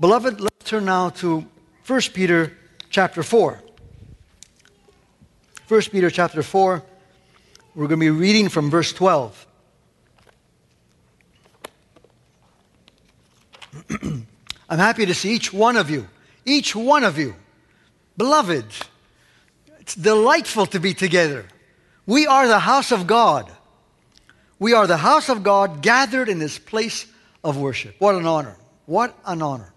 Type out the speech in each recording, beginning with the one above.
Beloved, let's turn now to 1 Peter chapter 4. 1 Peter chapter 4, we're going to be reading from verse 12. I'm happy to see each one of you, each one of you, beloved. It's delightful to be together. We are the house of God. We are the house of God gathered in this place of worship. What an honor. What an honor.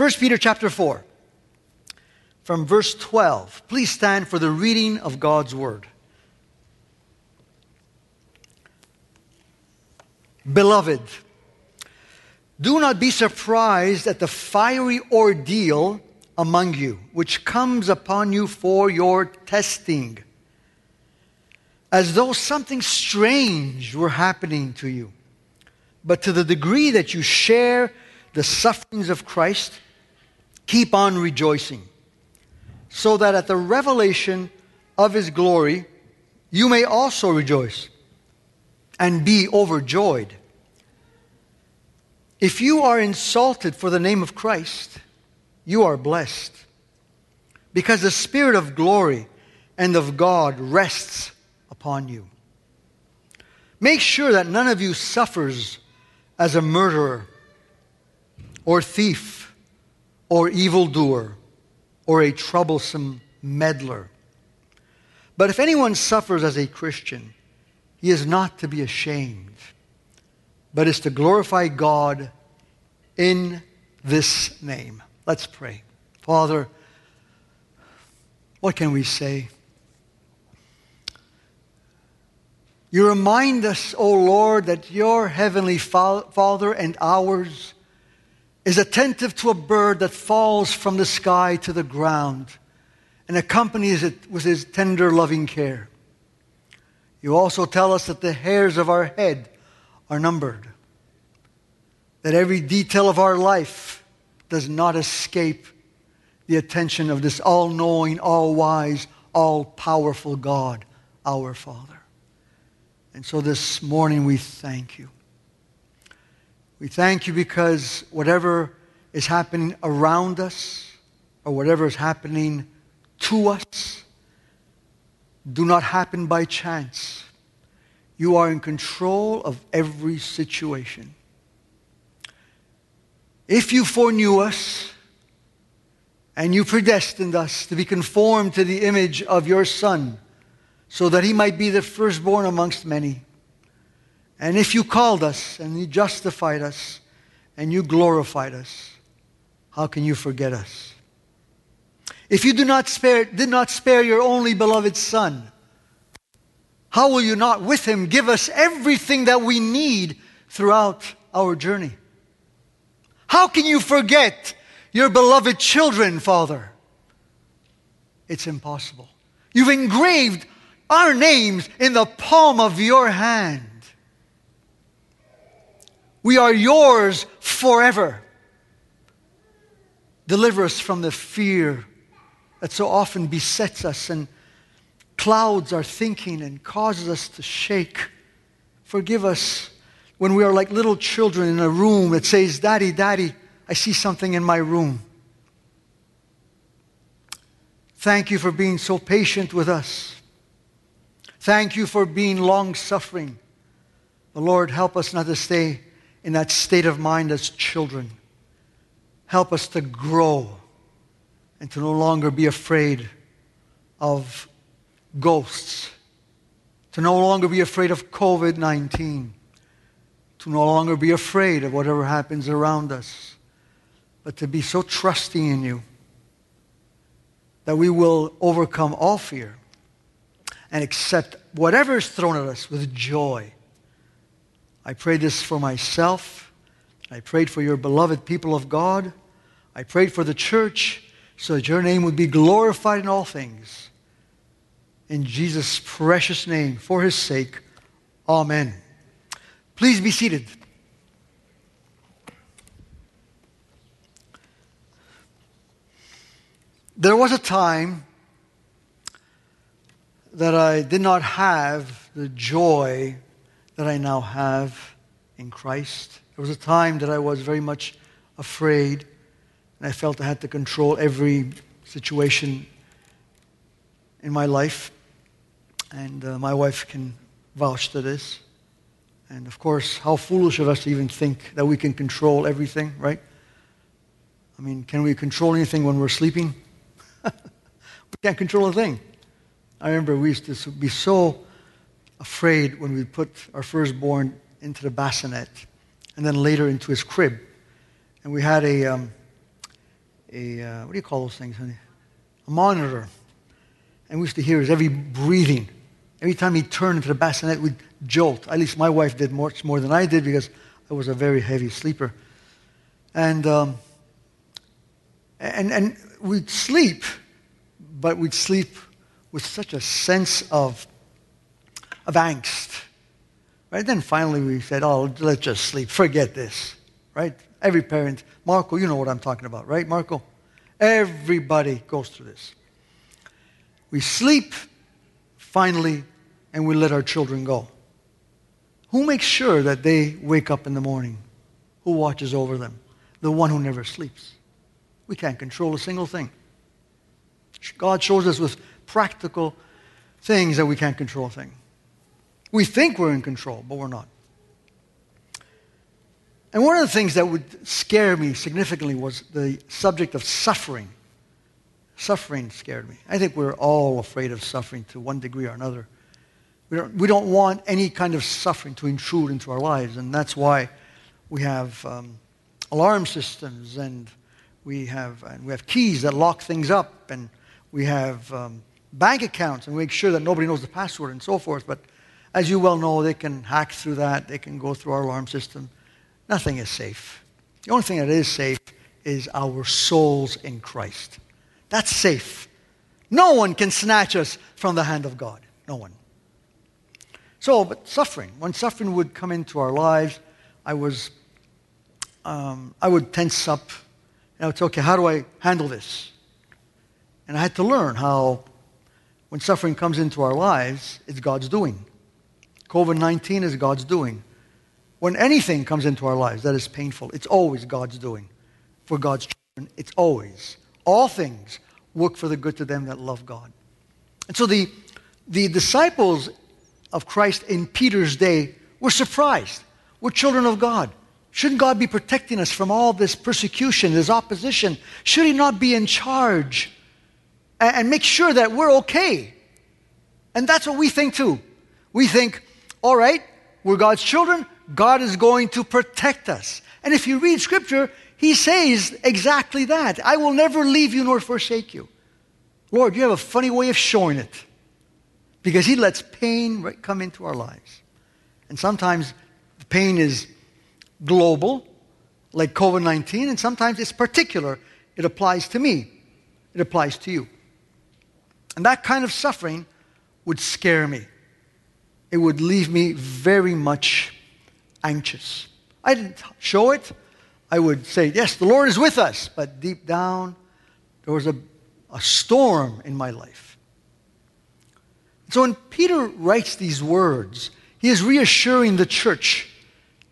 1 Peter chapter 4 from verse 12. Please stand for the reading of God's word. Beloved, do not be surprised at the fiery ordeal among you, which comes upon you for your testing, as though something strange were happening to you. But to the degree that you share the sufferings of Christ, keep on rejoicing, so that at the revelation of his glory you may also rejoice and be overjoyed. If you are insulted for the name of Christ, you are blessed, because the Spirit of glory and of God rests upon you. Make sure that none of you suffers as a murderer or thief or evildoer or a troublesome meddler. But if anyone suffers as a Christian, he is not to be ashamed, but is to glorify God in this name. Let's pray. Father, what can we say? You remind us, O oh Lord, that your heavenly Father and ours is attentive to a bird that falls from the sky to the ground and accompanies it with his tender, loving care. You also tell us that the hairs of our head are numbered, that every detail of our life does not escape the attention of this all knowing, all wise, all powerful God, our Father. And so this morning we thank you. We thank you because whatever is happening around us or whatever is happening to us do not happen by chance. You are in control of every situation. If you foreknew us and you predestined us to be conformed to the image of your Son, so that he might be the firstborn amongst many, and if you called us and you justified us and you glorified us, how can you forget us? If you do not spare, did not spare your only beloved Son, how will you not with him give us everything that we need throughout our journey? How can you forget your beloved children, Father? It's impossible. You've engraved our names in the palm of your hand. We are yours forever. Deliver us from the fear that so often besets us and clouds our thinking and causes us to shake. Forgive us when we are like little children in a room that says, Daddy, Daddy, I see something in my room. Thank you for being so patient with us. Thank you for being long suffering. The Lord, help us not to stay in that state of mind as children. Help us to grow and to no longer be afraid of ghosts, to no longer be afraid of COVID 19, to no longer be afraid of whatever happens around us, but to be so trusting in you that we will overcome all fear and accept whatever is thrown at us with joy I pray this for myself. I prayed for your beloved people of God. I prayed for the church so that your name would be glorified in all things. In Jesus' precious name, for his sake, amen. Please be seated. There was a time that I did not have the joy that I now have in Christ. There was a time that I was very much afraid. and I felt I had to control every situation in my life. And uh, my wife can vouch to this. And of course, how foolish of us to even think that we can control everything, right? I mean, can we control anything when we're sleeping? we can't control a thing. I remember we used to be so afraid when we put our firstborn into the bassinet and then later into his crib. And we had a, um, a uh, what do you call those things, honey? A monitor. And we used to hear his every breathing. Every time he turned into the bassinet, we'd jolt. At least my wife did much more than I did because I was a very heavy sleeper. And, um, and, and we'd sleep, but we'd sleep with such a sense of, of angst. Right? Then finally we said, oh, let's just sleep. Forget this. Right? Every parent, Marco, you know what I'm talking about, right, Marco? Everybody goes through this. We sleep, finally, and we let our children go. Who makes sure that they wake up in the morning? Who watches over them? The one who never sleeps. We can't control a single thing. God shows us with practical things that we can't control things. We think we're in control, but we're not. And one of the things that would scare me significantly was the subject of suffering. Suffering scared me. I think we're all afraid of suffering to one degree or another. We don't, we don't want any kind of suffering to intrude into our lives, and that's why we have um, alarm systems and we have, and we have keys that lock things up, and we have um, bank accounts and make sure that nobody knows the password and so forth. But as you well know, they can hack through that, they can go through our alarm system. Nothing is safe. The only thing that is safe is our souls in Christ. That's safe. No one can snatch us from the hand of God. No one. So, but suffering. When suffering would come into our lives, I was, um, I would tense up. And I would say, okay, how do I handle this? And I had to learn how, when suffering comes into our lives, it's God's doing. COVID 19 is God's doing. When anything comes into our lives that is painful, it's always God's doing. For God's children, it's always. All things work for the good to them that love God. And so the, the disciples of Christ in Peter's day were surprised. We're children of God. Shouldn't God be protecting us from all this persecution, this opposition? Should He not be in charge and, and make sure that we're okay? And that's what we think too. We think, all right, we're God's children. God is going to protect us. And if you read Scripture, He says exactly that. I will never leave you nor forsake you. Lord, you have a funny way of showing it because He lets pain come into our lives. And sometimes the pain is global, like COVID 19, and sometimes it's particular. It applies to me, it applies to you. And that kind of suffering would scare me. It would leave me very much anxious. I didn't show it. I would say, Yes, the Lord is with us. But deep down, there was a, a storm in my life. So when Peter writes these words, he is reassuring the church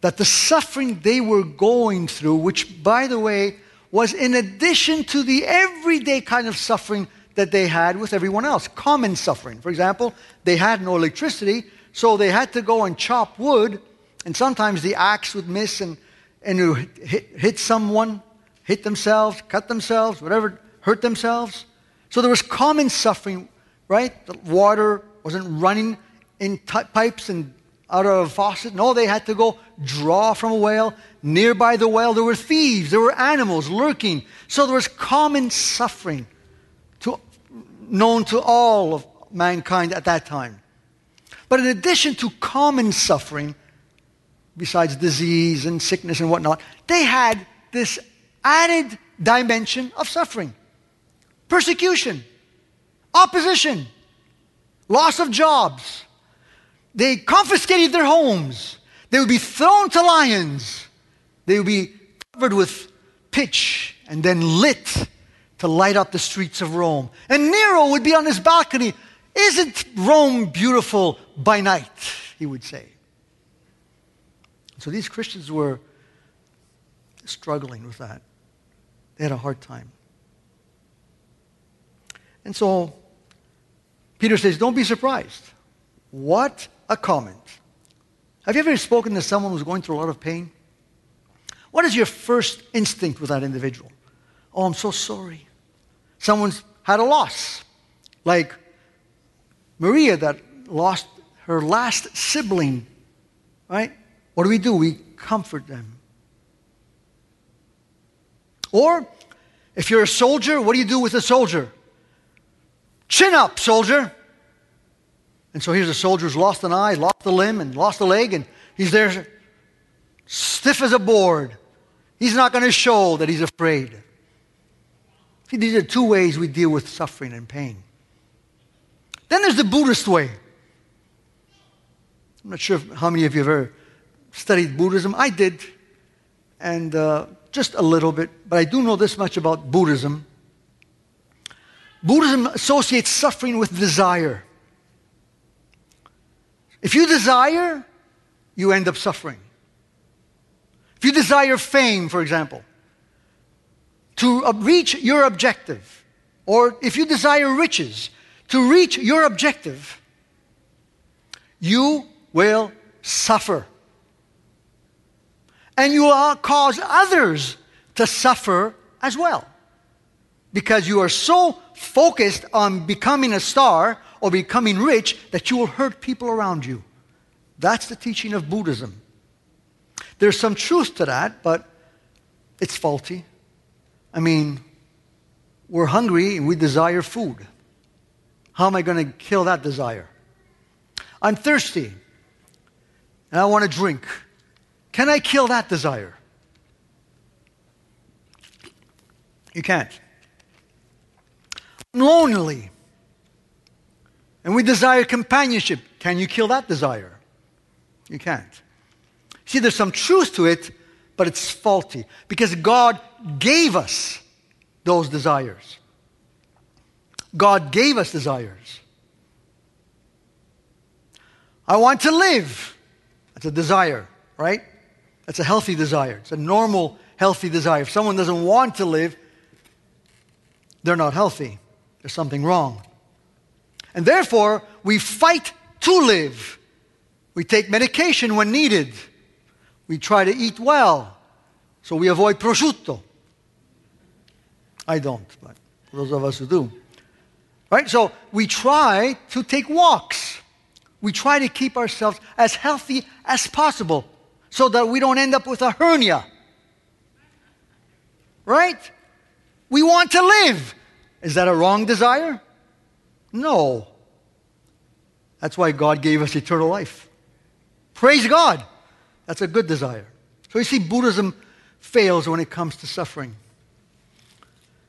that the suffering they were going through, which, by the way, was in addition to the everyday kind of suffering that they had with everyone else, common suffering. For example, they had no electricity, so they had to go and chop wood and sometimes the axe would miss and, and hit, hit someone, hit themselves, cut themselves, whatever, hurt themselves. So there was common suffering, right? The water wasn't running in t- pipes and out of a faucet. No, they had to go draw from a well. Nearby the well, there were thieves, there were animals lurking. So there was common suffering to, known to all of mankind at that time. But in addition to common suffering, besides disease and sickness and whatnot, they had this added dimension of suffering persecution, opposition, loss of jobs. They confiscated their homes. They would be thrown to lions. They would be covered with pitch and then lit to light up the streets of Rome. And Nero would be on his balcony. Isn't Rome beautiful by night? He would say. So these Christians were struggling with that. They had a hard time. And so Peter says, Don't be surprised. What a comment. Have you ever spoken to someone who's going through a lot of pain? What is your first instinct with that individual? Oh, I'm so sorry. Someone's had a loss, like Maria that lost her last sibling, right? What do we do? We comfort them. Or if you're a soldier, what do you do with a soldier? Chin up, soldier. And so here's a soldier who's lost an eye, lost a limb, and lost a leg, and he's there stiff as a board. He's not going to show that he's afraid. See, these are two ways we deal with suffering and pain. Then there's the Buddhist way. I'm not sure how many of you have ever studied Buddhism. I did, and uh, just a little bit, but I do know this much about Buddhism. Buddhism associates suffering with desire. If you desire, you end up suffering. If you desire fame, for example, to reach your objective, or if you desire riches, to reach your objective, you will suffer. And you will cause others to suffer as well. Because you are so focused on becoming a star or becoming rich that you will hurt people around you. That's the teaching of Buddhism. There's some truth to that, but it's faulty. I mean, we're hungry and we desire food. How am I going to kill that desire? I'm thirsty and I want to drink. Can I kill that desire? You can't. I'm lonely and we desire companionship. Can you kill that desire? You can't. See, there's some truth to it, but it's faulty because God gave us those desires. God gave us desires. I want to live. That's a desire, right? That's a healthy desire. It's a normal, healthy desire. If someone doesn't want to live, they're not healthy. There's something wrong. And therefore, we fight to live. We take medication when needed. We try to eat well, so we avoid prosciutto. I don't, but those of us who do. Right? So we try to take walks. We try to keep ourselves as healthy as possible so that we don't end up with a hernia. Right? We want to live. Is that a wrong desire? No. That's why God gave us eternal life. Praise God. That's a good desire. So you see, Buddhism fails when it comes to suffering.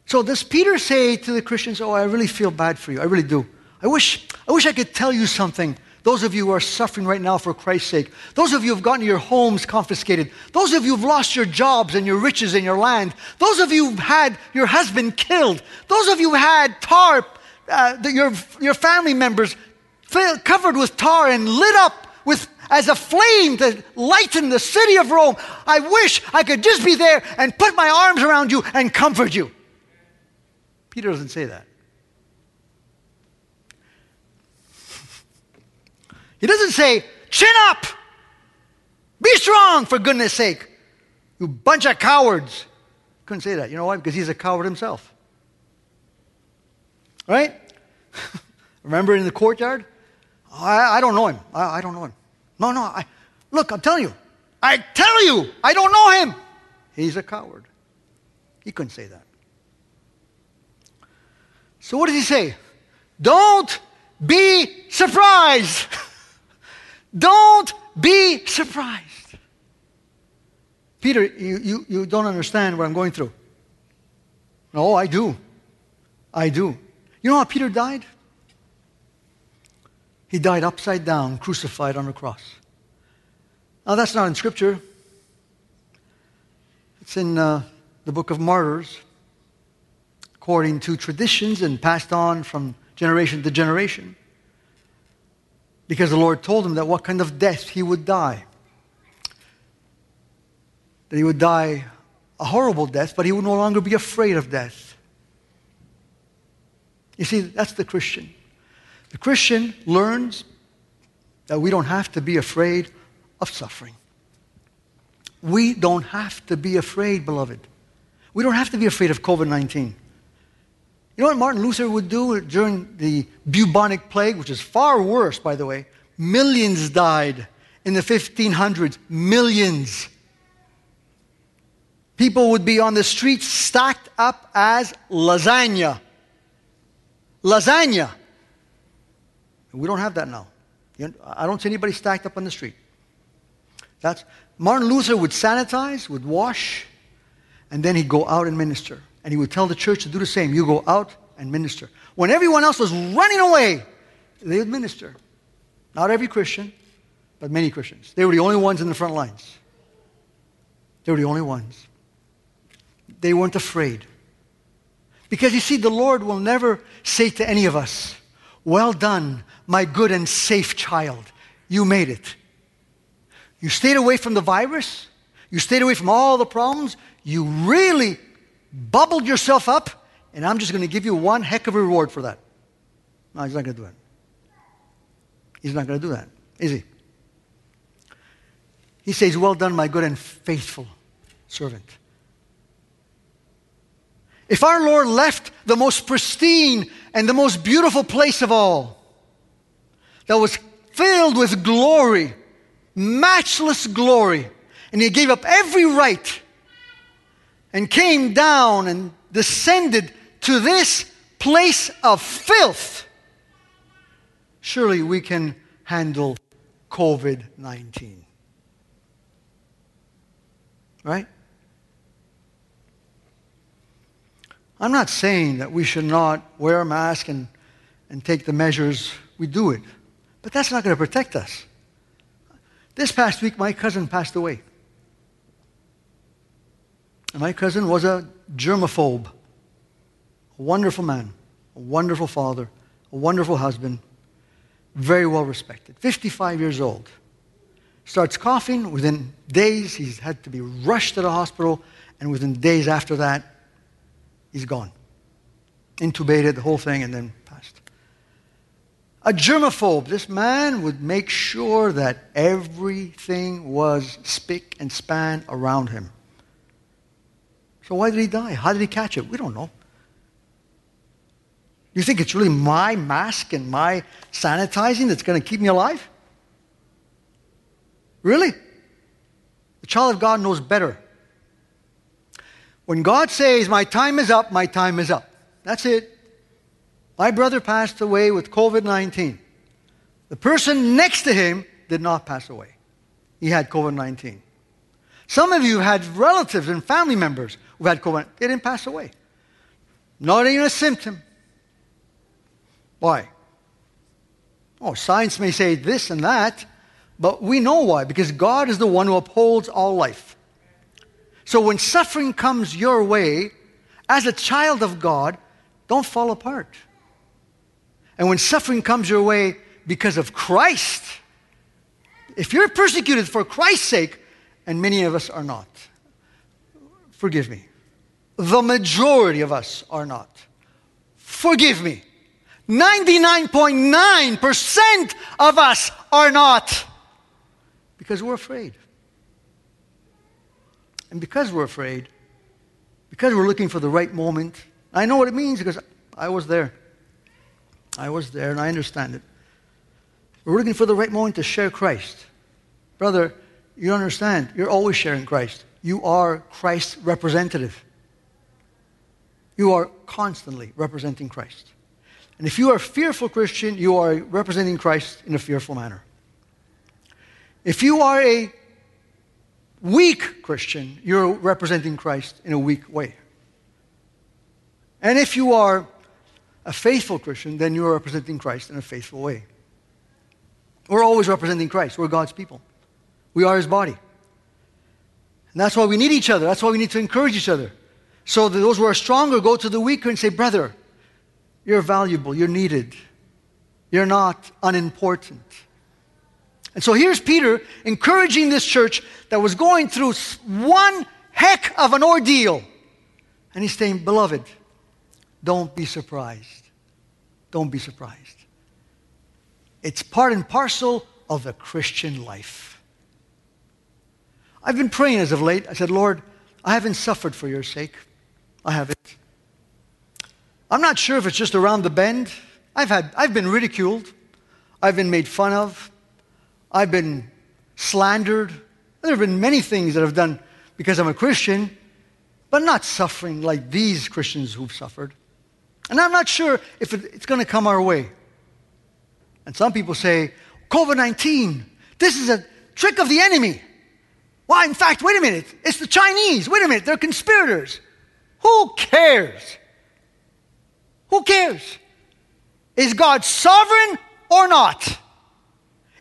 So does Peter say to the Christians, Oh, I really feel bad for you. I really do. I wish, I wish I could tell you something. Those of you who are suffering right now for Christ's sake, those of you who have gotten your homes confiscated, those of you who've lost your jobs and your riches and your land, those of you who've had your husband killed, those of you who had tar, uh, your, your family members covered with tar and lit up with as a flame to lighten the city of Rome. I wish I could just be there and put my arms around you and comfort you. Peter doesn't say that. He doesn't say, chin up, be strong, for goodness sake, you bunch of cowards. Couldn't say that. You know why? Because he's a coward himself. Right? Remember in the courtyard? I, I don't know him. I, I, don't know him. No, no. I, look, I'm telling you. I tell you, I don't know him. He's a coward. He couldn't say that. So what does he say? Don't be surprised. don't be surprised. Peter, you, you, you don't understand what I'm going through. No, I do. I do. You know how Peter died? He died upside down, crucified on a cross. Now, that's not in Scripture, it's in uh, the book of Martyrs, according to traditions and passed on from generation to generation. Because the Lord told him that what kind of death he would die. That he would die a horrible death, but he would no longer be afraid of death. You see, that's the Christian. The Christian learns that we don't have to be afraid of suffering. We don't have to be afraid, beloved. We don't have to be afraid of COVID 19. You know what Martin Luther would do during the bubonic plague, which is far worse, by the way? Millions died in the 1500s. Millions. People would be on the streets stacked up as lasagna. Lasagna. We don't have that now. I don't see anybody stacked up on the street. That's, Martin Luther would sanitize, would wash, and then he'd go out and minister. And he would tell the church to do the same. You go out and minister. When everyone else was running away, they would minister. Not every Christian, but many Christians. They were the only ones in the front lines. They were the only ones. They weren't afraid. Because you see, the Lord will never say to any of us, Well done, my good and safe child. You made it. You stayed away from the virus. You stayed away from all the problems. You really bubbled yourself up, and I'm just going to give you one heck of a reward for that. No, he's not going to do that. He's not going to do that, is he? He says, Well done, my good and faithful servant. If our Lord left the most pristine and the most beautiful place of all, that was filled with glory, matchless glory. And he gave up every right and came down and descended to this place of filth. Surely we can handle COVID 19. Right? I'm not saying that we should not wear a mask and, and take the measures. We do it. But that's not going to protect us. This past week, my cousin passed away. My cousin was a germaphobe, a wonderful man, a wonderful father, a wonderful husband, very well respected, 55 years old. Starts coughing. Within days, he's had to be rushed to the hospital. And within days after that, he's gone. Intubated, the whole thing, and then passed. a germaphobe. This man would make sure that everything was spick and span around him. So why did he die? How did he catch it? We don't know. You think it's really my mask and my sanitizing that's going to keep me alive? Really? The child of God knows better. When God says, My time is up, my time is up. That's it. My brother passed away with COVID 19. The person next to him did not pass away. He had COVID 19. Some of you had relatives and family members who had COVID. They didn't pass away. Not even a symptom. Why? Oh, science may say this and that, but we know why. Because God is the one who upholds all life. So when suffering comes your way, as a child of God, don't fall apart. And when suffering comes your way because of Christ, if you're persecuted for Christ's sake, and many of us are not, forgive me. The majority of us are not. Forgive me. 99.9% of us are not. Because we're afraid. And because we're afraid, because we're looking for the right moment, I know what it means because I was there. I was there and I understand it. We're looking for the right moment to share Christ. Brother, you understand. You're always sharing Christ. You are Christ's representative. You are constantly representing Christ. And if you are a fearful Christian, you are representing Christ in a fearful manner. If you are a weak Christian, you're representing Christ in a weak way. And if you are a faithful Christian, then you are representing Christ in a faithful way. We're always representing Christ. We're God's people. We are his body. And that's why we need each other. That's why we need to encourage each other. So those who are stronger go to the weaker and say, Brother, you're valuable. You're needed. You're not unimportant. And so here's Peter encouraging this church that was going through one heck of an ordeal. And he's saying, Beloved, don't be surprised. Don't be surprised. It's part and parcel of the Christian life. I've been praying as of late. I said, Lord, I haven't suffered for your sake. I have it. I'm not sure if it's just around the bend. I've, had, I've been ridiculed. I've been made fun of. I've been slandered. There have been many things that I've done because I'm a Christian, but not suffering like these Christians who've suffered. And I'm not sure if it, it's going to come our way. And some people say, COVID 19, this is a trick of the enemy. Why, in fact, wait a minute, it's the Chinese. Wait a minute, they're conspirators. Who cares? Who cares? Is God sovereign or not?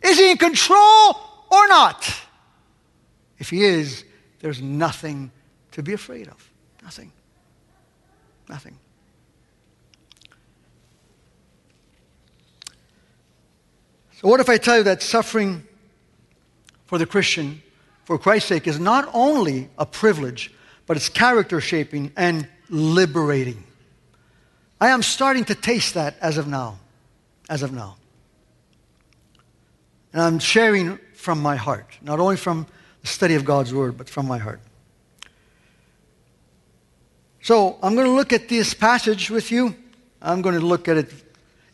Is he in control or not? If he is, there's nothing to be afraid of. Nothing. Nothing. So, what if I tell you that suffering for the Christian, for Christ's sake, is not only a privilege, but it's character shaping and liberating? I am starting to taste that as of now. As of now. And I'm sharing from my heart, not only from the study of God's Word, but from my heart. So I'm going to look at this passage with you. I'm going to look at it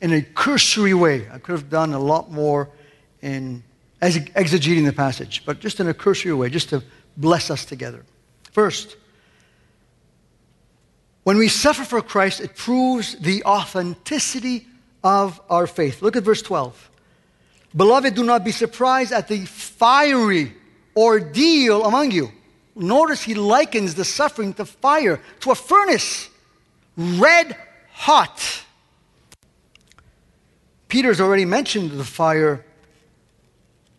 in a cursory way. I could have done a lot more in exegeting the passage, but just in a cursory way, just to bless us together. First, when we suffer for Christ, it proves the authenticity of our faith. Look at verse 12. Beloved, do not be surprised at the fiery ordeal among you. Notice he likens the suffering to fire, to a furnace, red hot. Peter's already mentioned the fire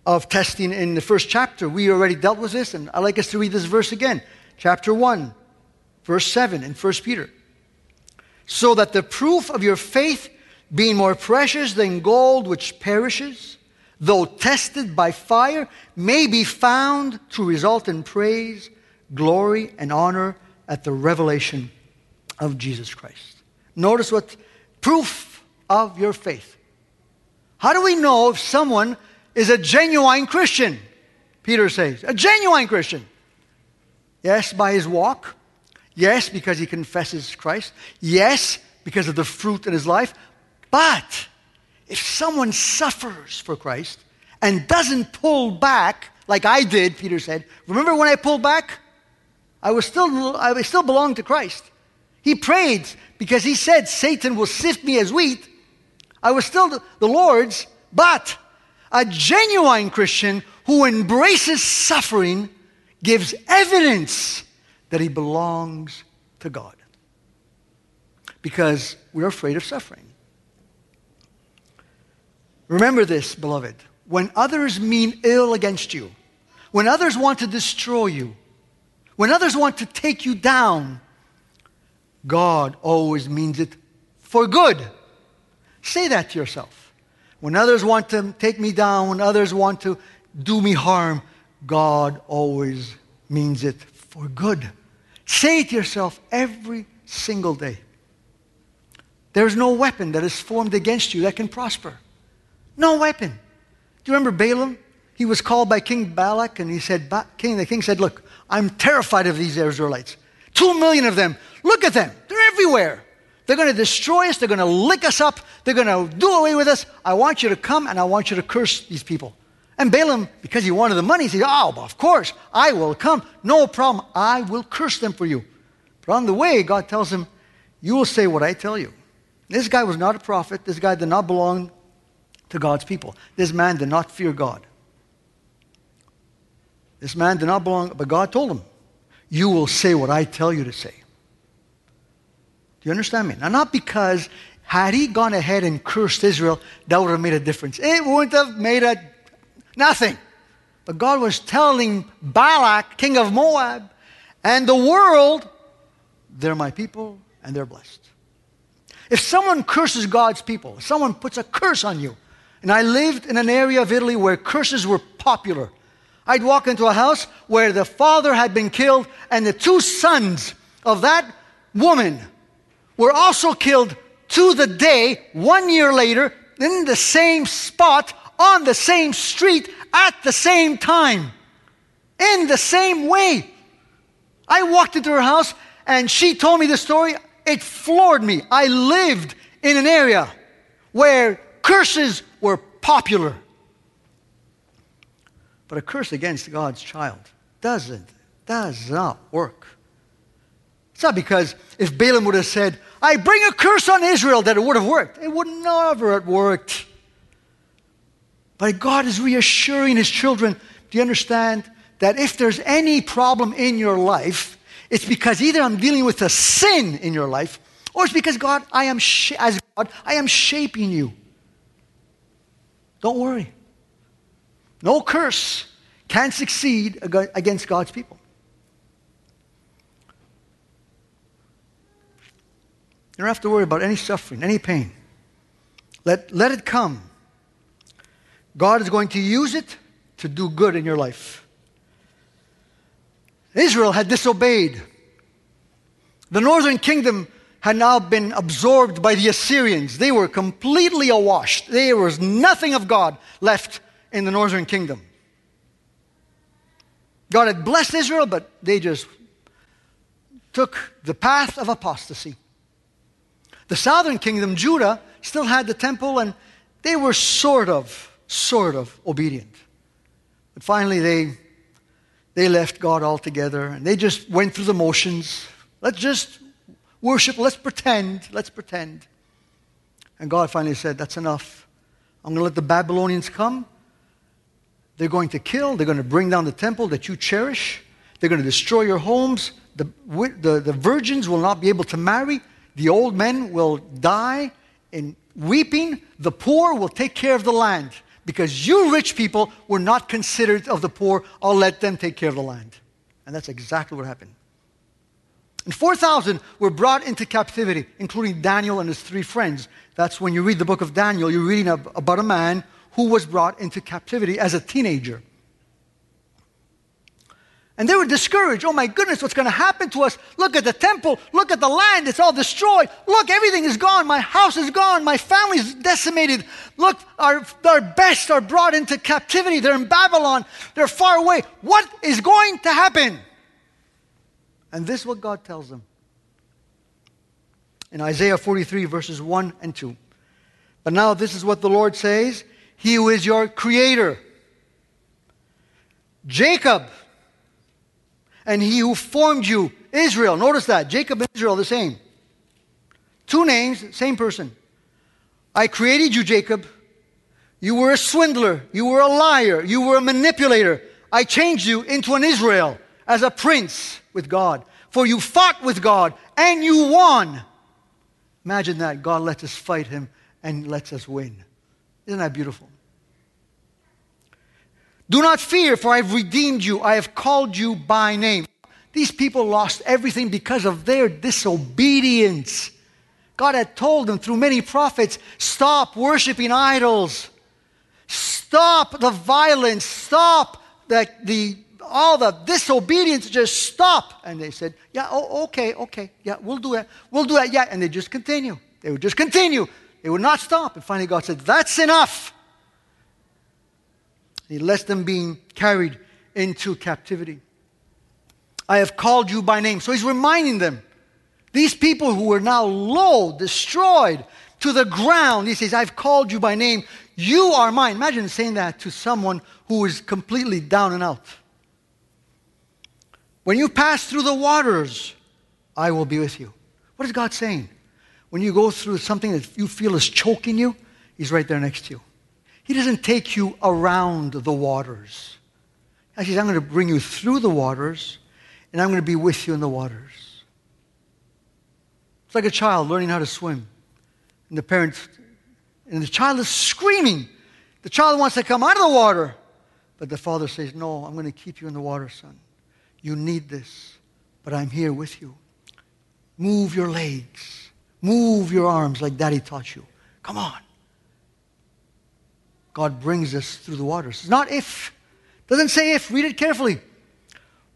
of testing in the first chapter. We already dealt with this, and I'd like us to read this verse again. Chapter 1, verse 7 in 1 Peter. So that the proof of your faith, being more precious than gold which perishes, though tested by fire, may be found to result in praise, glory, and honor at the revelation of Jesus Christ. Notice what proof of your faith. How do we know if someone is a genuine Christian? Peter says, a genuine Christian. Yes, by his walk. Yes, because he confesses Christ. Yes, because of the fruit in his life. But if someone suffers for Christ and doesn't pull back, like I did, Peter said, remember when I pulled back? I was still, I still belonged to Christ. He prayed because he said, Satan will sift me as wheat. I was still the Lord's, but a genuine Christian who embraces suffering gives evidence that he belongs to God. Because we're afraid of suffering. Remember this, beloved. When others mean ill against you, when others want to destroy you, when others want to take you down, God always means it for good. Say that to yourself. When others want to take me down, when others want to do me harm, God always means it for good. Say to yourself every single day. There's no weapon that is formed against you that can prosper. No weapon. Do you remember Balaam? He was called by King Balak and he said, King, the king said, Look, I'm terrified of these Israelites. Two million of them. Look at them. They're everywhere. They're going to destroy us. They're going to lick us up. They're going to do away with us. I want you to come and I want you to curse these people. And Balaam, because he wanted the money, he said, Oh, of course, I will come. No problem. I will curse them for you. But on the way, God tells him, You will say what I tell you. This guy was not a prophet. This guy did not belong to God's people. This man did not fear God. This man did not belong, but God told him, You will say what I tell you to say. Do you understand me? Now, not because had he gone ahead and cursed Israel, that would have made a difference. It wouldn't have made a nothing. But God was telling Balak, king of Moab, and the world, they're my people and they're blessed. If someone curses God's people, if someone puts a curse on you, and I lived in an area of Italy where curses were popular. I'd walk into a house where the father had been killed and the two sons of that woman were also killed to the day, one year later, in the same spot, on the same street, at the same time, in the same way. I walked into her house and she told me the story. It floored me. I lived in an area where curses were popular. But a curse against God's child doesn't, does not work. It's not because if Balaam would have said, I bring a curse on Israel, that it would have worked. It would never have worked. But God is reassuring his children. Do you understand that if there's any problem in your life, it's because either I'm dealing with a sin in your life, or it's because God, I am sh- as God, I am shaping you. Don't worry. No curse can succeed against God's people. You don't have to worry about any suffering, any pain. Let, let it come. God is going to use it to do good in your life. Israel had disobeyed. The northern kingdom had now been absorbed by the Assyrians. They were completely awash. There was nothing of God left in the northern kingdom. God had blessed Israel, but they just took the path of apostasy. The southern kingdom, Judah, still had the temple and they were sort of, sort of obedient. But finally, they, they left God altogether and they just went through the motions. Let's just worship, let's pretend, let's pretend. And God finally said, That's enough. I'm going to let the Babylonians come. They're going to kill, they're going to bring down the temple that you cherish, they're going to destroy your homes. The, the, the virgins will not be able to marry. The old men will die in weeping. The poor will take care of the land. Because you rich people were not considered of the poor, I'll let them take care of the land. And that's exactly what happened. And 4,000 were brought into captivity, including Daniel and his three friends. That's when you read the book of Daniel, you're reading about a man who was brought into captivity as a teenager. And they were discouraged. Oh my goodness, what's going to happen to us? Look at the temple. Look at the land. It's all destroyed. Look, everything is gone. My house is gone. My family is decimated. Look, our, our best are brought into captivity. They're in Babylon. They're far away. What is going to happen? And this is what God tells them. In Isaiah 43, verses 1 and 2. But now this is what the Lord says He who is your creator, Jacob and he who formed you, Israel. Notice that. Jacob and Israel, the same. Two names, same person. I created you, Jacob. You were a swindler. You were a liar. You were a manipulator. I changed you into an Israel as a prince with God. For you fought with God and you won. Imagine that. God lets us fight him and lets us win. Isn't that beautiful? Do not fear, for I have redeemed you. I have called you by name. These people lost everything because of their disobedience. God had told them through many prophets stop worshiping idols, stop the violence, stop the, the, all the disobedience, just stop. And they said, Yeah, oh, okay, okay, yeah, we'll do it. We'll do it, yeah. And they just continue. They would just continue. They would not stop. And finally, God said, That's enough. He lets them being carried into captivity. I have called you by name. So he's reminding them. These people who are now low, destroyed to the ground, he says, I've called you by name. You are mine. Imagine saying that to someone who is completely down and out. When you pass through the waters, I will be with you. What is God saying? When you go through something that you feel is choking you, He's right there next to you. He doesn't take you around the waters. He says, I'm going to bring you through the waters, and I'm going to be with you in the waters. It's like a child learning how to swim. And the parents, and the child is screaming. The child wants to come out of the water. But the father says, No, I'm going to keep you in the water, son. You need this, but I'm here with you. Move your legs, move your arms like daddy taught you. Come on. God brings us through the waters. It's Not if, Doesn't say if, read it carefully.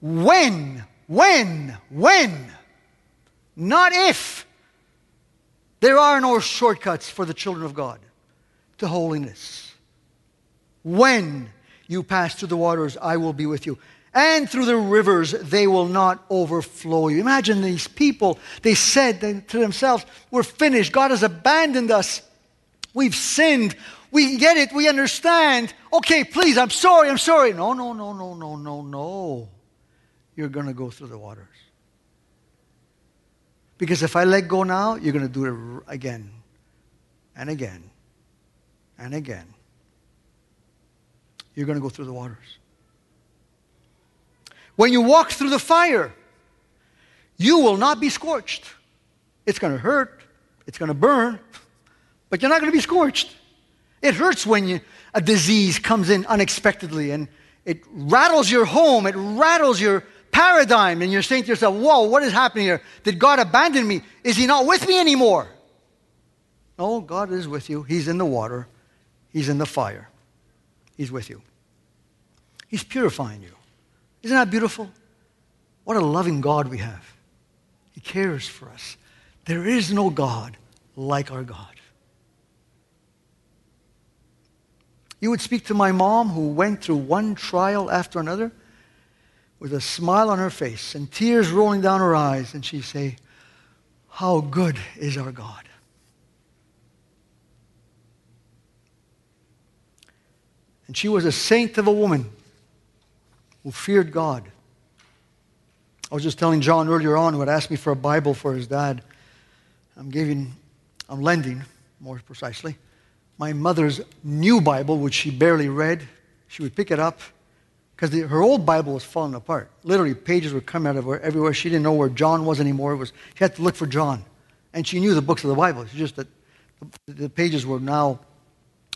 When, when, when, not if. There are no shortcuts for the children of God to holiness. When you pass through the waters, I will be with you. And through the rivers, they will not overflow you. Imagine these people, they said to themselves, We're finished. God has abandoned us. We've sinned. We get it. We understand. Okay, please, I'm sorry. I'm sorry. No, no, no, no, no, no, no. You're going to go through the waters. Because if I let go now, you're going to do it again and again and again. You're going to go through the waters. When you walk through the fire, you will not be scorched. It's going to hurt, it's going to burn, but you're not going to be scorched. It hurts when you, a disease comes in unexpectedly and it rattles your home, it rattles your paradigm, and you're saying to yourself, Whoa, what is happening here? Did God abandon me? Is He not with me anymore? No, God is with you. He's in the water, He's in the fire. He's with you. He's purifying you. Isn't that beautiful? What a loving God we have. He cares for us. There is no God like our God. You would speak to my mom who went through one trial after another with a smile on her face and tears rolling down her eyes, and she'd say, How good is our God? And she was a saint of a woman who feared God. I was just telling John earlier on who had asked me for a Bible for his dad. I'm giving, I'm lending, more precisely, my mother's new Bible, which she barely read. She would pick it up because her old Bible was falling apart. Literally, pages were coming out of her everywhere. She didn't know where John was anymore. It was, she had to look for John. And she knew the books of the Bible. It's just that the pages were now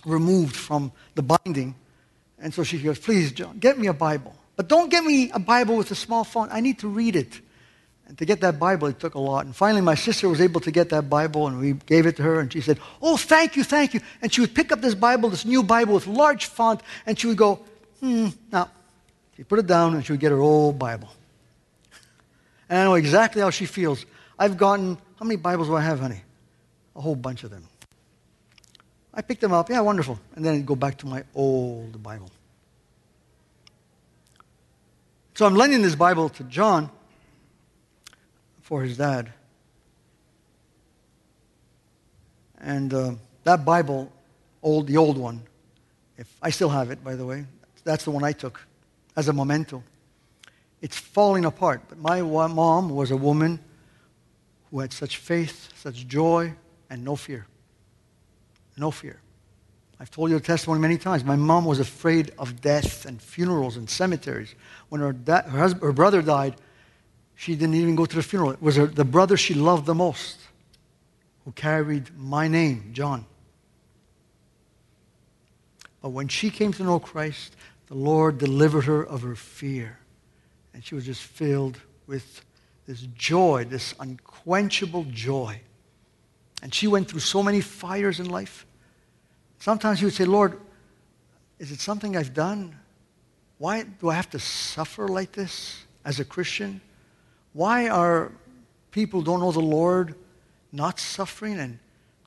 removed from the binding. And so she goes, Please, John, get me a Bible. But don't get me a Bible with a small font. I need to read it. To get that Bible, it took a lot. And finally, my sister was able to get that Bible, and we gave it to her, and she said, Oh, thank you, thank you. And she would pick up this Bible, this new Bible with large font, and she would go, Hmm, now. She put it down, and she would get her old Bible. And I know exactly how she feels. I've gotten, how many Bibles do I have, honey? A whole bunch of them. I picked them up, yeah, wonderful. And then I'd go back to my old Bible. So I'm lending this Bible to John for his dad. And uh, that Bible, old, the old one, if I still have it, by the way, that's the one I took as a memento. It's falling apart. But my mom was a woman who had such faith, such joy, and no fear. No fear. I've told you the testimony many times. My mom was afraid of death and funerals and cemeteries. When her, da- her, husband, her brother died, she didn't even go to the funeral. It was her, the brother she loved the most who carried my name, John. But when she came to know Christ, the Lord delivered her of her fear. And she was just filled with this joy, this unquenchable joy. And she went through so many fires in life. Sometimes you would say, Lord, is it something I've done? Why do I have to suffer like this as a Christian? Why are people who don't know the Lord not suffering and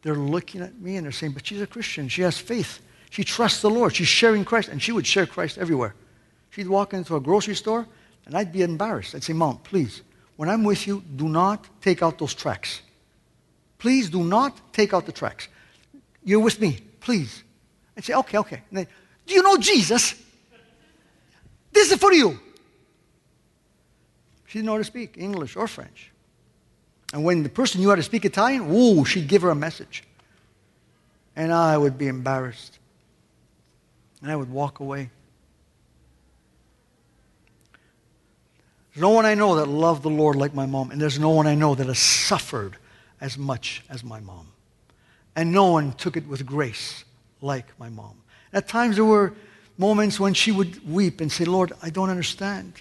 they're looking at me and they're saying, but she's a Christian. She has faith. She trusts the Lord. She's sharing Christ. And she would share Christ everywhere. She'd walk into a grocery store and I'd be embarrassed. I'd say, Mom, please, when I'm with you, do not take out those tracts. Please do not take out the tracts. You're with me please. I'd say, okay, okay. Then, do you know Jesus? This is for you. She didn't know how to speak English or French. And when the person knew how to speak Italian, ooh, she'd give her a message. And I would be embarrassed. And I would walk away. There's no one I know that loved the Lord like my mom, and there's no one I know that has suffered as much as my mom and no one took it with grace like my mom. At times there were moments when she would weep and say, Lord, I don't understand.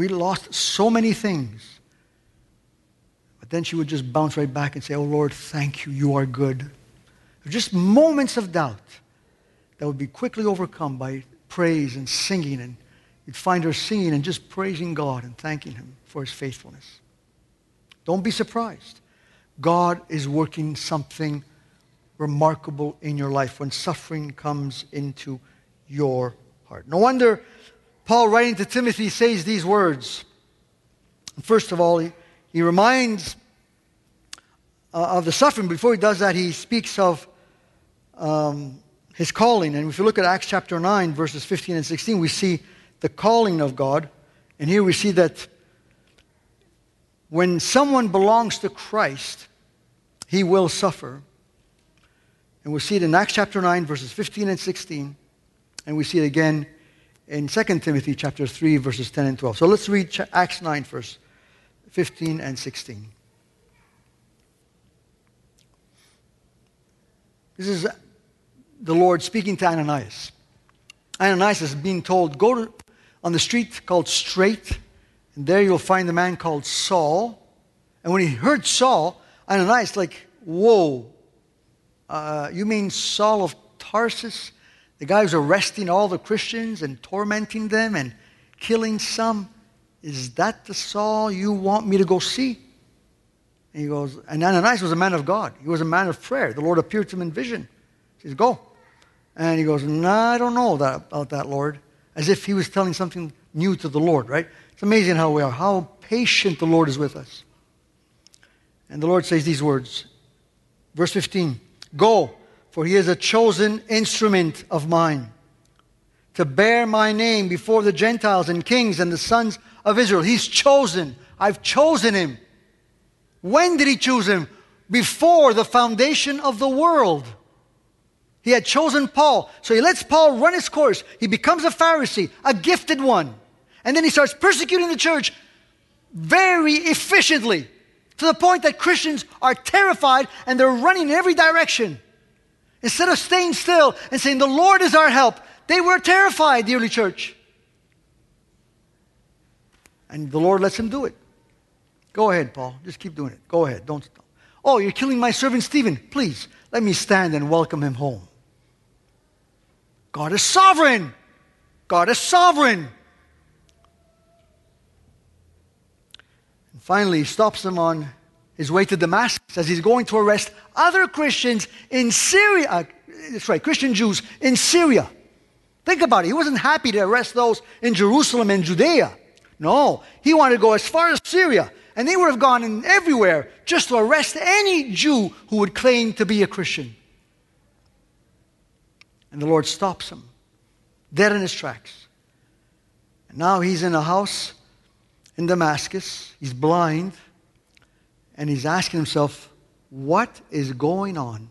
We lost so many things. But then she would just bounce right back and say, Oh Lord, thank you, you are good. Just moments of doubt. that would be quickly overcome by praise and singing. And you'd find her singing and just praising God and thanking Him for His faithfulness. Don't be surprised. God is working something remarkable in your life when suffering comes into your heart. No wonder Paul, writing to Timothy, says these words. First of all, he, he reminds uh, of the suffering. Before he does that, he speaks of um, his calling. And if you look at Acts chapter 9, verses 15 and 16, we see the calling of God. And here we see that when someone belongs to Christ, he will suffer. And we see it in Acts chapter 9, verses 15 and 16. And we see it again in 2 Timothy chapter 3, verses 10 and 12. So let's read Acts 9 first, 15 and 16. This is the Lord speaking to Ananias. Ananias is being told, Go to, on the street called Straight, and there you'll find a man called Saul. And when he heard Saul, Ananias, like, Whoa, uh, you mean Saul of Tarsus? The guy who's arresting all the Christians and tormenting them and killing some? Is that the Saul you want me to go see? And he goes, and Ananias was a man of God. He was a man of prayer. The Lord appeared to him in vision. He says, Go. And he goes, No, nah, I don't know that, about that, Lord. As if he was telling something new to the Lord, right? It's amazing how we are, how patient the Lord is with us. And the Lord says these words. Verse 15 Go, for he is a chosen instrument of mine to bear my name before the Gentiles and kings and the sons of Israel. He's chosen. I've chosen him. When did he choose him? Before the foundation of the world. He had chosen Paul. So he lets Paul run his course. He becomes a Pharisee, a gifted one. And then he starts persecuting the church very efficiently to the point that Christians are terrified and they're running in every direction. Instead of staying still and saying, The Lord is our help, they were terrified, the early church. And the Lord lets him do it. Go ahead, Paul. Just keep doing it. Go ahead. Don't stop. Oh, you're killing my servant Stephen. Please, let me stand and welcome him home. God is sovereign. God is sovereign. And finally, he stops him on his way to Damascus as he's going to arrest other Christians in Syria. Uh, that's right, Christian Jews in Syria. Think about it. He wasn't happy to arrest those in Jerusalem and Judea. No, he wanted to go as far as Syria and they would have gone in everywhere just to arrest any Jew who would claim to be a Christian. And the Lord stops him, dead in his tracks. And now he's in a house in Damascus. He's blind. And he's asking himself, what is going on?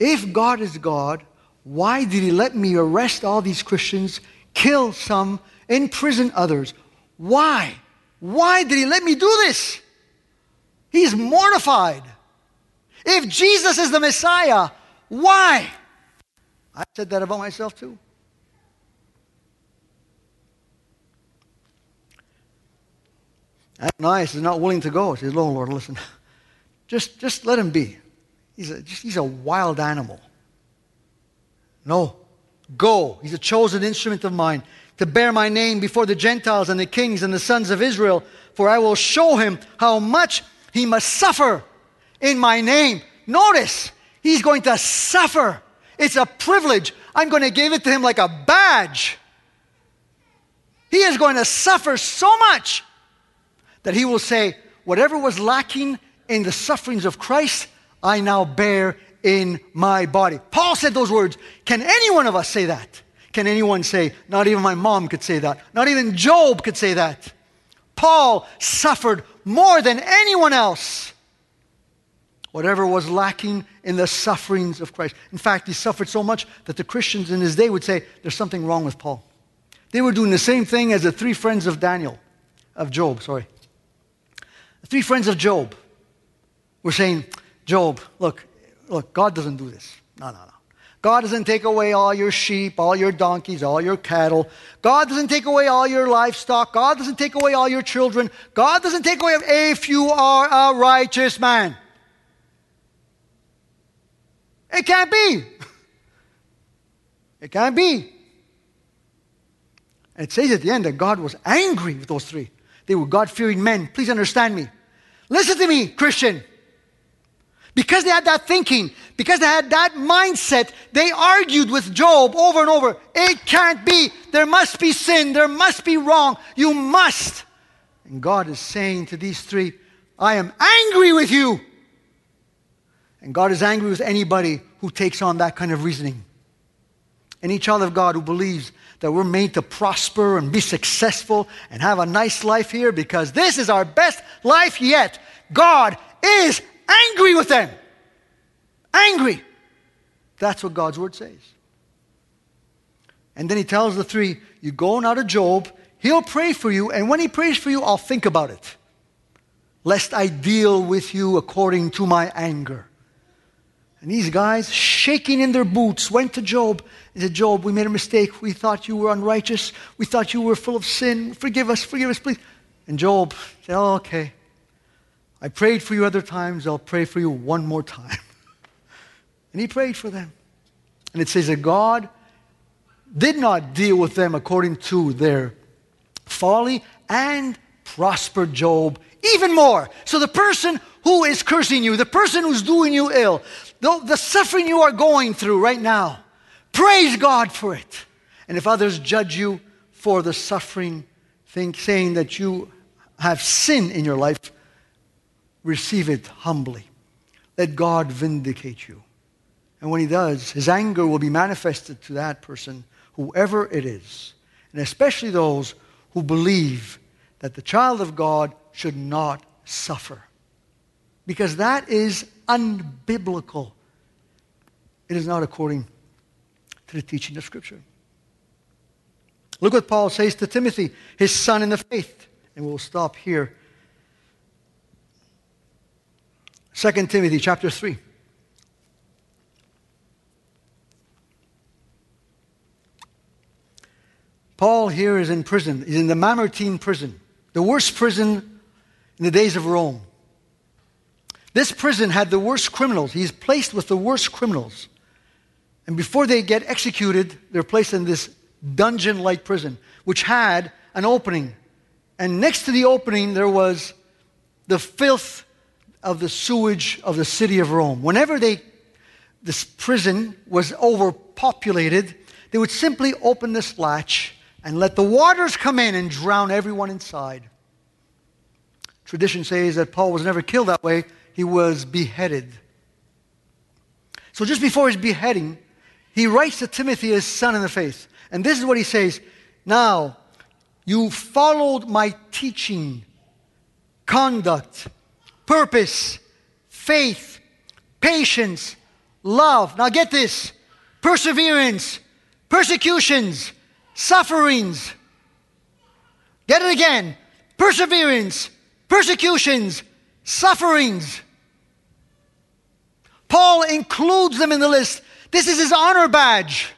If God is God, why did he let me arrest all these Christians, kill some, imprison others? Why? Why did he let me do this? He's mortified. If Jesus is the Messiah, why? I said that about myself too. Ananias is not willing to go. He says, Lord, Lord, listen, just, just let him be. He's a, just, he's a wild animal. No, go. He's a chosen instrument of mine to bear my name before the Gentiles and the kings and the sons of Israel, for I will show him how much he must suffer in my name. Notice, he's going to suffer. It's a privilege. I'm going to give it to him like a badge. He is going to suffer so much that he will say, Whatever was lacking in the sufferings of Christ, I now bear in my body. Paul said those words. Can any one of us say that? Can anyone say, not even my mom could say that? Not even Job could say that. Paul suffered more than anyone else. Whatever was lacking in the sufferings of Christ. In fact, he suffered so much that the Christians in his day would say, There's something wrong with Paul. They were doing the same thing as the three friends of Daniel, of Job, sorry. Three friends of Job were saying, Job, look, look, God doesn't do this. No, no, no. God doesn't take away all your sheep, all your donkeys, all your cattle. God doesn't take away all your livestock. God doesn't take away all your children. God doesn't take away if you are a righteous man. It can't be. It can't be. It says at the end that God was angry with those three. They were God fearing men. Please understand me. Listen to me, Christian. Because they had that thinking, because they had that mindset, they argued with Job over and over. It can't be. There must be sin. There must be wrong. You must. And God is saying to these three, I am angry with you. And God is angry with anybody who takes on that kind of reasoning. Any child of God who believes that we're made to prosper and be successful and have a nice life here because this is our best life yet, God is angry with them. Angry. That's what God's word says. And then he tells the three, You go now to Job, he'll pray for you, and when he prays for you, I'll think about it, lest I deal with you according to my anger. And these guys, shaking in their boots, went to Job and said, Job, we made a mistake. We thought you were unrighteous. We thought you were full of sin. Forgive us, forgive us, please. And Job said, oh, okay. I prayed for you other times. I'll pray for you one more time. and he prayed for them. And it says that God did not deal with them according to their folly and prospered Job even more. So the person who is cursing you, the person who's doing you ill, the, the suffering you are going through right now, praise God for it. And if others judge you for the suffering, think, saying that you have sin in your life, receive it humbly. Let God vindicate you. And when He does, His anger will be manifested to that person, whoever it is, and especially those who believe that the child of God should not suffer. Because that is unbiblical. It is not according to the teaching of Scripture. Look what Paul says to Timothy, his son in the faith. And we'll stop here. 2 Timothy chapter 3. Paul here is in prison. He's in the Mamertine prison, the worst prison in the days of Rome. This prison had the worst criminals. He's placed with the worst criminals. And before they get executed, they're placed in this dungeon like prison, which had an opening. And next to the opening, there was the filth of the sewage of the city of Rome. Whenever they, this prison was overpopulated, they would simply open this latch and let the waters come in and drown everyone inside. Tradition says that Paul was never killed that way he was beheaded. So just before his beheading, he writes to Timothy, his son in the faith. And this is what he says Now, you followed my teaching, conduct, purpose, faith, patience, love. Now get this perseverance, persecutions, sufferings. Get it again perseverance, persecutions, sufferings. Paul includes them in the list. This is his honor badge.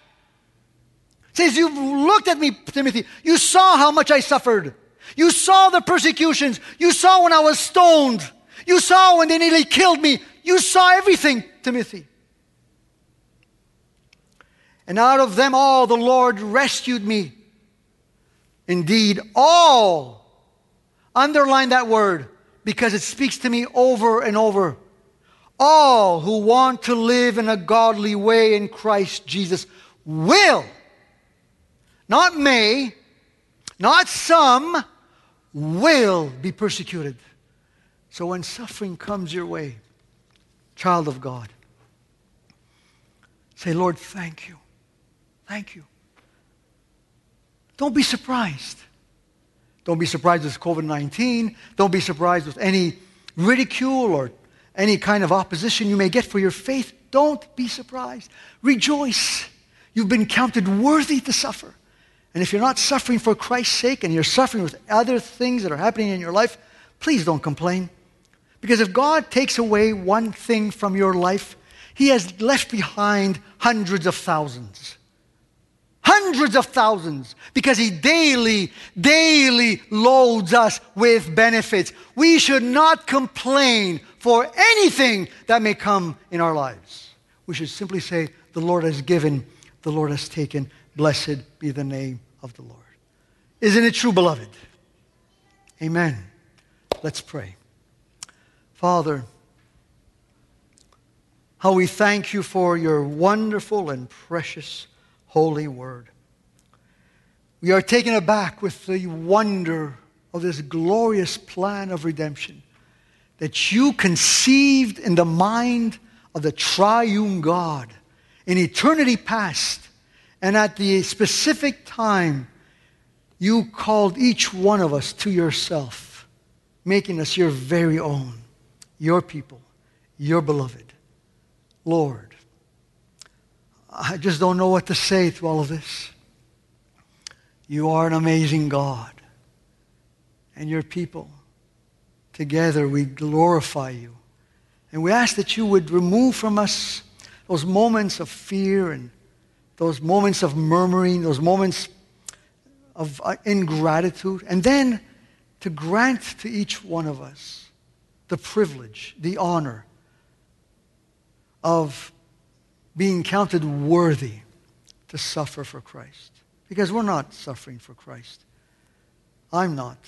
says, You've looked at me, Timothy. You saw how much I suffered. You saw the persecutions. You saw when I was stoned. You saw when they nearly killed me. You saw everything, Timothy. And out of them all, the Lord rescued me. Indeed, all. Underline that word because it speaks to me over and over all who want to live in a godly way in Christ Jesus will, not may, not some, will be persecuted. So when suffering comes your way, child of God, say, Lord, thank you. Thank you. Don't be surprised. Don't be surprised with COVID 19. Don't be surprised with any ridicule or any kind of opposition you may get for your faith, don't be surprised. Rejoice. You've been counted worthy to suffer. And if you're not suffering for Christ's sake and you're suffering with other things that are happening in your life, please don't complain. Because if God takes away one thing from your life, He has left behind hundreds of thousands. Hundreds of thousands. Because He daily, daily loads us with benefits. We should not complain for anything that may come in our lives. We should simply say, The Lord has given the Lord has taken. Blessed be the name of the Lord. Isn't it true, beloved? Amen. Let's pray. Father, how we thank you for your wonderful and precious holy word. We are taken aback with the wonder of this glorious plan of redemption that you conceived in the mind of the triune God in eternity past. And at the specific time, you called each one of us to yourself, making us your very own, your people, your beloved. Lord, I just don't know what to say to all of this. You are an amazing God. And your people, together we glorify you. And we ask that you would remove from us those moments of fear and those moments of murmuring, those moments of uh, ingratitude, and then to grant to each one of us the privilege, the honor of being counted worthy to suffer for Christ. Because we're not suffering for Christ. I'm not.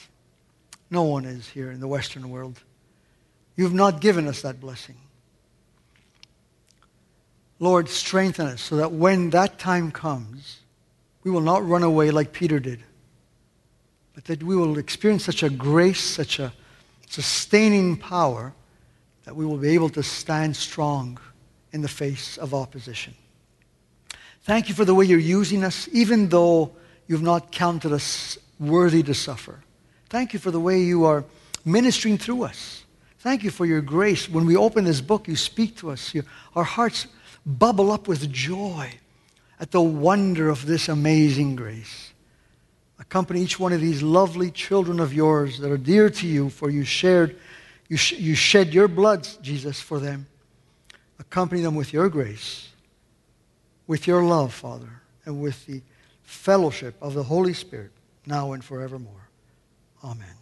No one is here in the Western world. You've not given us that blessing. Lord, strengthen us so that when that time comes, we will not run away like Peter did, but that we will experience such a grace, such a sustaining power, that we will be able to stand strong in the face of opposition. Thank you for the way you're using us, even though you've not counted us worthy to suffer. Thank you for the way you are ministering through us. Thank you for your grace. When we open this book, you speak to us. You, our hearts bubble up with joy at the wonder of this amazing grace. Accompany each one of these lovely children of yours that are dear to you, for you shared, you, sh- you shed your blood, Jesus, for them. Accompany them with your grace, with your love, Father, and with the fellowship of the Holy Spirit, now and forevermore. Amen.